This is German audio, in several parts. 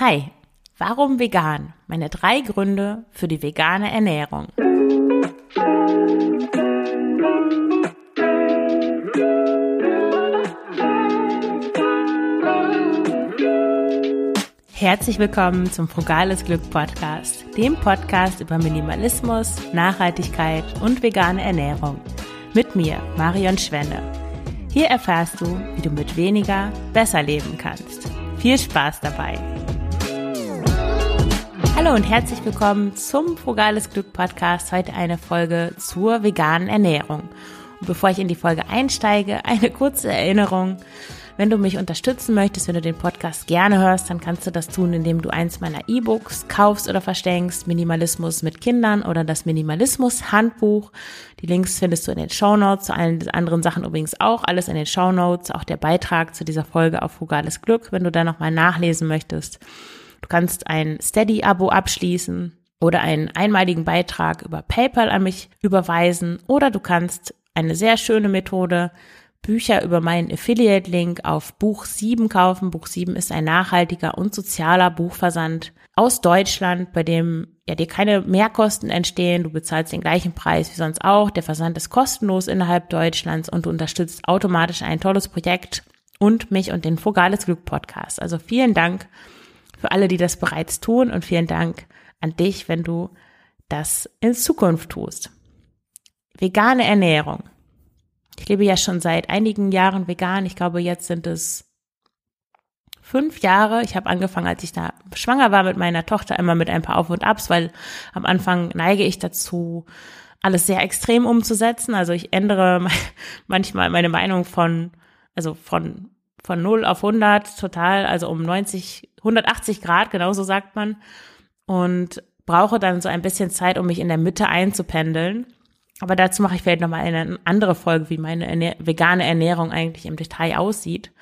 Hi, warum vegan? Meine drei Gründe für die vegane Ernährung. Herzlich willkommen zum Frugales Glück Podcast, dem Podcast über Minimalismus, Nachhaltigkeit und vegane Ernährung. Mit mir, Marion Schwenne. Hier erfährst du, wie du mit weniger besser leben kannst. Viel Spaß dabei! Hallo und herzlich willkommen zum Frugales Glück Podcast. Heute eine Folge zur veganen Ernährung. Und bevor ich in die Folge einsteige, eine kurze Erinnerung. Wenn du mich unterstützen möchtest, wenn du den Podcast gerne hörst, dann kannst du das tun, indem du eins meiner E-Books kaufst oder verschenkst, Minimalismus mit Kindern oder das Minimalismus Handbuch. Die Links findest du in den Show Notes, zu allen anderen Sachen übrigens auch, alles in den Show Notes, auch der Beitrag zu dieser Folge auf Frugales Glück, wenn du da nochmal nachlesen möchtest. Du kannst ein Steady-Abo abschließen oder einen einmaligen Beitrag über PayPal an mich überweisen oder du kannst eine sehr schöne Methode Bücher über meinen Affiliate-Link auf Buch 7 kaufen. Buch 7 ist ein nachhaltiger und sozialer Buchversand aus Deutschland, bei dem ja dir keine Mehrkosten entstehen. Du bezahlst den gleichen Preis wie sonst auch. Der Versand ist kostenlos innerhalb Deutschlands und du unterstützt automatisch ein tolles Projekt und mich und den Frugales Glück Podcast. Also vielen Dank für alle, die das bereits tun und vielen Dank an dich, wenn du das in Zukunft tust. Vegane Ernährung. Ich lebe ja schon seit einigen Jahren vegan. Ich glaube, jetzt sind es fünf Jahre. Ich habe angefangen, als ich da schwanger war mit meiner Tochter, immer mit ein paar Auf und Abs, weil am Anfang neige ich dazu, alles sehr extrem umzusetzen. Also ich ändere manchmal meine Meinung von, also von, von 0 auf 100 total, also um 90, 180 Grad, genauso sagt man. Und brauche dann so ein bisschen Zeit, um mich in der Mitte einzupendeln. Aber dazu mache ich vielleicht nochmal eine andere Folge, wie meine Ernähr vegane Ernährung eigentlich im Detail aussieht.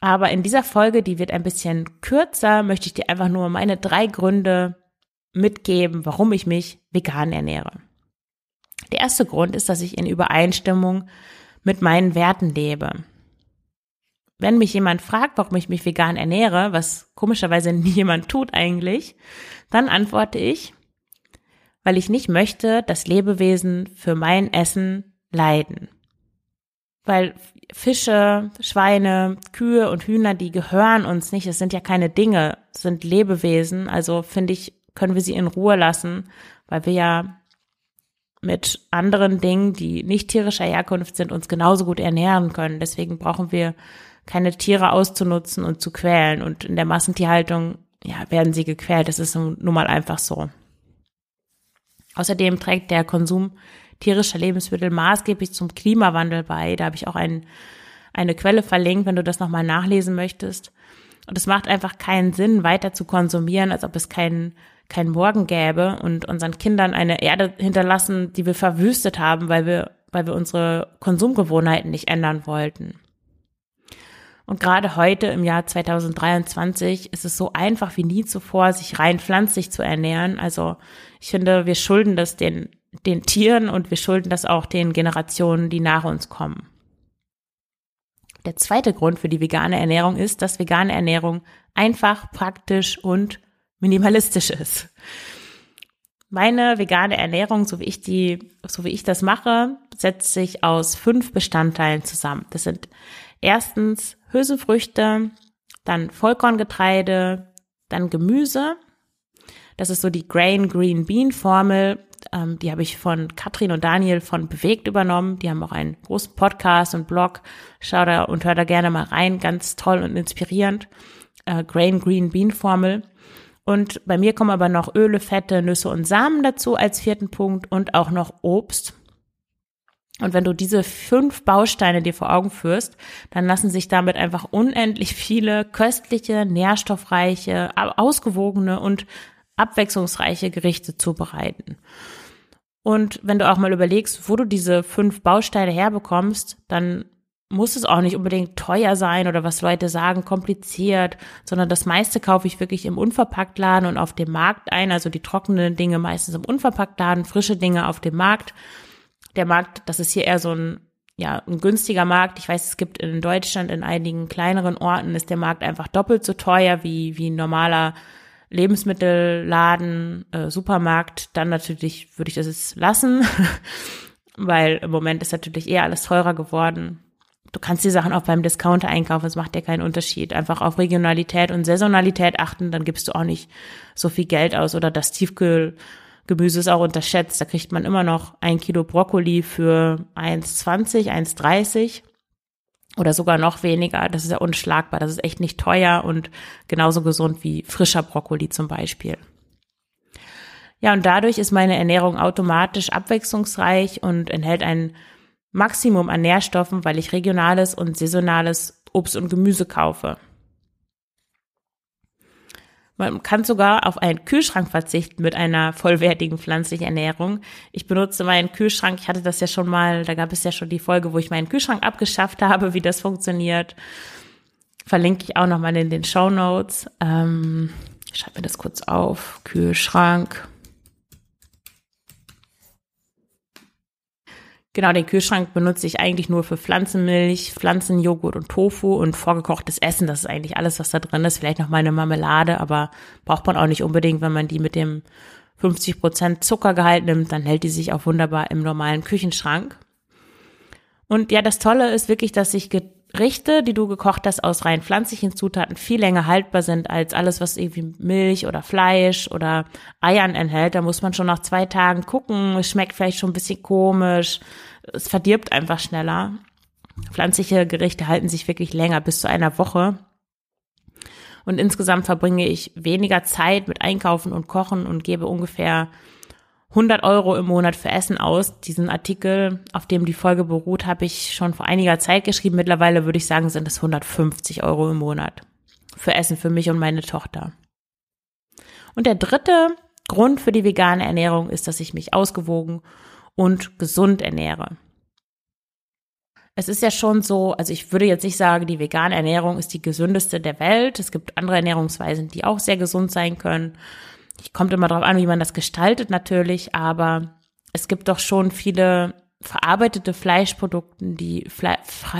Aber in dieser Folge, die wird ein bisschen kürzer, möchte ich dir einfach nur meine drei Gründe mitgeben, warum ich mich vegan ernähre. Der erste Grund ist, dass ich in Übereinstimmung mit meinen Werten lebe. Wenn mich jemand fragt, warum ich mich vegan ernähre, was komischerweise nie jemand tut eigentlich, dann antworte ich, weil ich nicht möchte, dass Lebewesen für mein Essen leiden. Weil Fische, Schweine, Kühe und Hühner, die gehören uns nicht. Es sind ja keine Dinge, sind Lebewesen. Also finde ich, können wir sie in Ruhe lassen, weil wir ja mit anderen Dingen, die nicht tierischer Herkunft sind, uns genauso gut ernähren können. Deswegen brauchen wir keine Tiere auszunutzen und zu quälen. Und in der Massentierhaltung, ja, werden sie gequält. Das ist nun mal einfach so. Außerdem trägt der Konsum tierischer Lebensmittel maßgeblich zum Klimawandel bei. Da habe ich auch ein, eine Quelle verlinkt, wenn du das nochmal nachlesen möchtest. Und es macht einfach keinen Sinn, weiter zu konsumieren, als ob es keinen kein Morgen gäbe und unseren Kindern eine Erde hinterlassen, die wir verwüstet haben, weil wir, weil wir unsere Konsumgewohnheiten nicht ändern wollten. Und gerade heute im Jahr 2023 ist es so einfach wie nie zuvor, sich rein pflanzlich zu ernähren. Also ich finde, wir schulden das den, den Tieren und wir schulden das auch den Generationen, die nach uns kommen. Der zweite Grund für die vegane Ernährung ist, dass vegane Ernährung einfach, praktisch und minimalistisch ist. Meine vegane Ernährung, so wie ich die, so wie ich das mache, setzt sich aus fünf Bestandteilen zusammen. Das sind erstens Hülsenfrüchte, dann Vollkorngetreide, dann Gemüse. Das ist so die Grain Green Bean Formel. Ähm, die habe ich von Katrin und Daniel von Bewegt übernommen. Die haben auch einen großen Podcast und Blog. Schau da und hör da gerne mal rein. Ganz toll und inspirierend. Äh, Grain Green Bean Formel. Und bei mir kommen aber noch Öle, Fette, Nüsse und Samen dazu als vierten Punkt und auch noch Obst. Und wenn du diese fünf Bausteine dir vor Augen führst, dann lassen sich damit einfach unendlich viele köstliche, nährstoffreiche, ausgewogene und abwechslungsreiche Gerichte zubereiten. Und wenn du auch mal überlegst, wo du diese fünf Bausteine herbekommst, dann muss es auch nicht unbedingt teuer sein oder was Leute sagen, kompliziert, sondern das meiste kaufe ich wirklich im Unverpacktladen und auf dem Markt ein, also die trockenen Dinge meistens im Unverpacktladen, frische Dinge auf dem Markt der Markt, das ist hier eher so ein ja, ein günstiger Markt. Ich weiß, es gibt in Deutschland in einigen kleineren Orten ist der Markt einfach doppelt so teuer wie, wie ein normaler Lebensmittelladen, äh, Supermarkt. Dann natürlich würde ich das jetzt lassen, weil im Moment ist natürlich eher alles teurer geworden. Du kannst die Sachen auch beim Discounter einkaufen, es macht ja keinen Unterschied. Einfach auf Regionalität und Saisonalität achten, dann gibst du auch nicht so viel Geld aus oder das Tiefkühl Gemüse ist auch unterschätzt. Da kriegt man immer noch ein Kilo Brokkoli für 1,20, 1,30 oder sogar noch weniger. Das ist ja unschlagbar. Das ist echt nicht teuer und genauso gesund wie frischer Brokkoli zum Beispiel. Ja, und dadurch ist meine Ernährung automatisch abwechslungsreich und enthält ein Maximum an Nährstoffen, weil ich regionales und saisonales Obst und Gemüse kaufe. Man kann sogar auf einen Kühlschrank verzichten mit einer vollwertigen pflanzlichen Ernährung. Ich benutze meinen Kühlschrank, ich hatte das ja schon mal, da gab es ja schon die Folge, wo ich meinen Kühlschrank abgeschafft habe, wie das funktioniert. Verlinke ich auch nochmal in den Show Notes. Ähm, ich schreibe mir das kurz auf. Kühlschrank. Genau, den Kühlschrank benutze ich eigentlich nur für Pflanzenmilch, Pflanzenjoghurt und Tofu und vorgekochtes Essen. Das ist eigentlich alles, was da drin ist. Vielleicht noch mal eine Marmelade, aber braucht man auch nicht unbedingt, wenn man die mit dem 50 Prozent Zuckergehalt nimmt, dann hält die sich auch wunderbar im normalen Küchenschrank. Und ja, das Tolle ist wirklich, dass sich Gerichte, die du gekocht hast, aus rein pflanzlichen Zutaten viel länger haltbar sind als alles, was irgendwie Milch oder Fleisch oder Eiern enthält. Da muss man schon nach zwei Tagen gucken. Es schmeckt vielleicht schon ein bisschen komisch. Es verdirbt einfach schneller. Pflanzliche Gerichte halten sich wirklich länger, bis zu einer Woche. Und insgesamt verbringe ich weniger Zeit mit Einkaufen und Kochen und gebe ungefähr 100 Euro im Monat für Essen aus. Diesen Artikel, auf dem die Folge beruht, habe ich schon vor einiger Zeit geschrieben. Mittlerweile würde ich sagen, sind es 150 Euro im Monat für Essen für mich und meine Tochter. Und der dritte Grund für die vegane Ernährung ist, dass ich mich ausgewogen und gesund ernähre. Es ist ja schon so, also ich würde jetzt nicht sagen, die vegane Ernährung ist die gesündeste der Welt. Es gibt andere Ernährungsweisen, die auch sehr gesund sein können kommt immer darauf an, wie man das gestaltet natürlich, aber es gibt doch schon viele verarbeitete Fleischprodukte, die Fle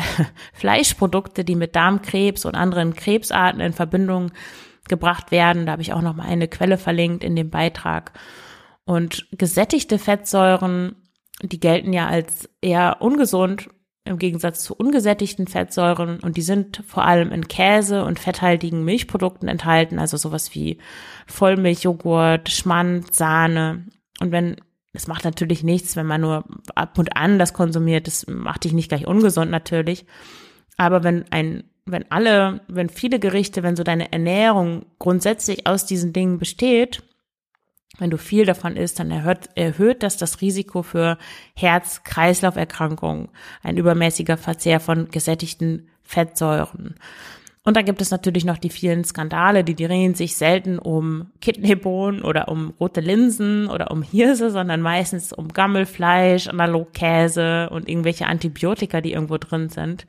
Fleischprodukte, die mit Darmkrebs und anderen Krebsarten in Verbindung gebracht werden. Da habe ich auch noch mal eine Quelle verlinkt in dem Beitrag. Und gesättigte Fettsäuren, die gelten ja als eher ungesund im Gegensatz zu ungesättigten Fettsäuren und die sind vor allem in Käse und fetthaltigen Milchprodukten enthalten, also sowas wie Vollmilchjoghurt, Schmand, Sahne. Und wenn, es macht natürlich nichts, wenn man nur ab und an das konsumiert, das macht dich nicht gleich ungesund natürlich. Aber wenn ein, wenn alle, wenn viele Gerichte, wenn so deine Ernährung grundsätzlich aus diesen Dingen besteht, wenn du viel davon isst, dann erhöht, erhöht das das Risiko für Herz-Kreislauf-Erkrankungen, ein übermäßiger Verzehr von gesättigten Fettsäuren. Und dann gibt es natürlich noch die vielen Skandale, die drehen sich selten um Kidneybohnen oder um rote Linsen oder um Hirse, sondern meistens um Gammelfleisch, Analogkäse und irgendwelche Antibiotika, die irgendwo drin sind.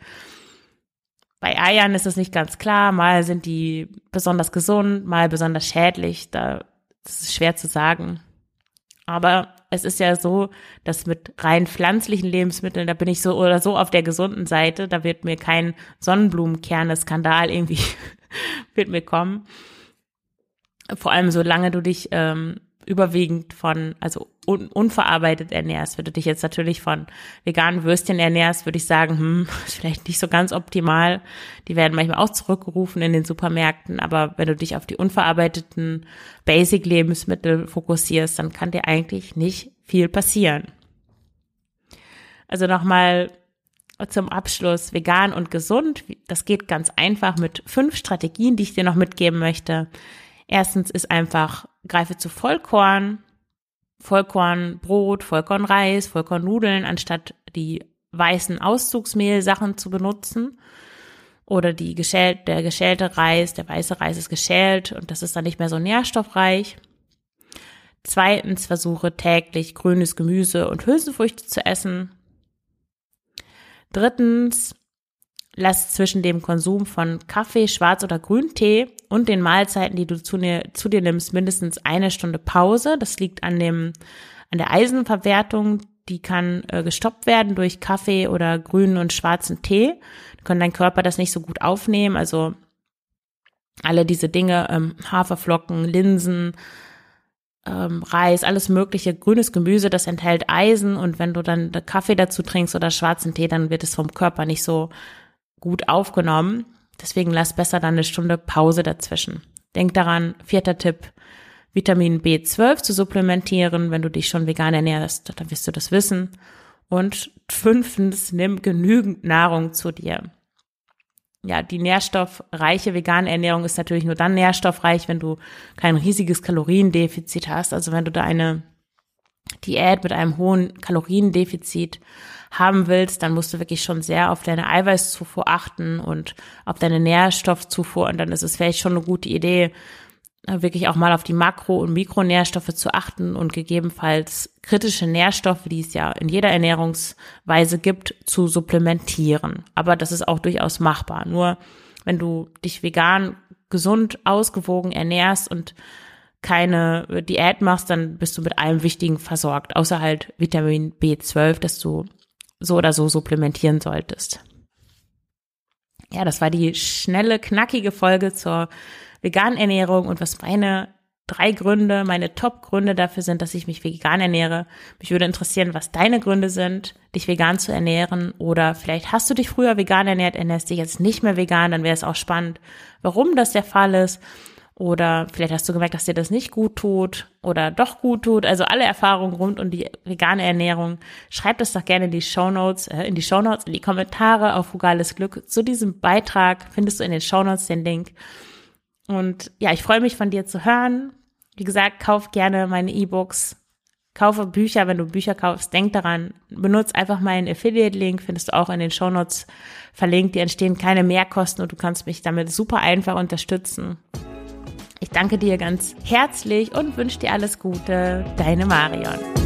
Bei Eiern ist es nicht ganz klar, mal sind die besonders gesund, mal besonders schädlich. Da das ist schwer zu sagen. Aber es ist ja so, dass mit rein pflanzlichen Lebensmitteln, da bin ich so oder so auf der gesunden Seite, da wird mir kein Sonnenblumenkerne-Skandal irgendwie wird mir kommen. Vor allem solange du dich ähm, überwiegend von, also un unverarbeitet ernährst. Wenn du dich jetzt natürlich von veganen Würstchen ernährst, würde ich sagen, hm, ist vielleicht nicht so ganz optimal. Die werden manchmal auch zurückgerufen in den Supermärkten, aber wenn du dich auf die unverarbeiteten Basic-Lebensmittel fokussierst, dann kann dir eigentlich nicht viel passieren. Also nochmal zum Abschluss vegan und gesund. Das geht ganz einfach mit fünf Strategien, die ich dir noch mitgeben möchte. Erstens ist einfach, greife zu Vollkorn, Vollkornbrot, Vollkornreis, Vollkornnudeln, anstatt die weißen Auszugsmehlsachen zu benutzen. Oder die geschält, der geschälte Reis, der weiße Reis ist geschält und das ist dann nicht mehr so nährstoffreich. Zweitens versuche täglich grünes Gemüse und Hülsenfrüchte zu essen. Drittens lass zwischen dem Konsum von Kaffee, Schwarz- oder Grüntee und den Mahlzeiten, die du zu dir, zu dir nimmst, mindestens eine Stunde Pause. Das liegt an dem, an der Eisenverwertung, die kann äh, gestoppt werden durch Kaffee oder grünen und schwarzen Tee. Da kann dein Körper das nicht so gut aufnehmen. Also alle diese Dinge, ähm, Haferflocken, Linsen, ähm, Reis, alles mögliche, grünes Gemüse, das enthält Eisen und wenn du dann Kaffee dazu trinkst oder schwarzen Tee, dann wird es vom Körper nicht so gut aufgenommen. Deswegen lass besser dann eine Stunde Pause dazwischen. Denk daran, vierter Tipp, Vitamin B12 zu supplementieren, wenn du dich schon vegan ernährst, dann wirst du das wissen. Und fünftens, nimm genügend Nahrung zu dir ja, die nährstoffreiche vegane Ernährung ist natürlich nur dann nährstoffreich, wenn du kein riesiges Kaloriendefizit hast. Also wenn du da eine Diät mit einem hohen Kaloriendefizit haben willst, dann musst du wirklich schon sehr auf deine Eiweißzufuhr achten und auf deine Nährstoffzufuhr. Und dann ist es vielleicht schon eine gute Idee, äh, wirklich auch mal auf die Makro- und Mikronährstoffe zu achten und gegebenenfalls kritische Nährstoffe, die es ja in jeder Ernährungsweise gibt, zu supplementieren. Aber das ist auch durchaus machbar. Nur wenn du dich vegan, gesund, ausgewogen ernährst und keine Diät machst, dann bist du mit allem Wichtigen versorgt, außer halt Vitamin B12, das du so oder so supplementieren solltest. Ja, das war die schnelle, knackige Folge zur veganen Ernährung und was meine drei Gründe, meine Top-Gründe dafür sind, dass ich mich vegan ernähre. Mich würde interessieren, was deine Gründe sind, dich vegan zu ernähren. Oder vielleicht hast du dich früher vegan ernährt, ernährst dich jetzt nicht mehr vegan, dann wäre es auch spannend, warum das der Fall ist. Oder vielleicht hast du gemerkt, dass dir das nicht gut tut oder doch gut tut. Also alle Erfahrungen rund um die vegane Ernährung. Schreib das doch gerne in die Show Notes, äh, in die Show Notes, in die Kommentare auf Fugales Glück. Zu diesem Beitrag findest du in den Show Notes den Link. Und ja, ich freue mich von dir zu hören. Wie gesagt, kauf gerne meine E-Books, kaufe Bücher, wenn du Bücher kaufst, denk daran, benutze einfach meinen Affiliate-Link, findest du auch in den Shownotes verlinkt. Die entstehen keine Mehrkosten und du kannst mich damit super einfach unterstützen. Ich danke dir ganz herzlich und wünsche dir alles Gute. Deine Marion.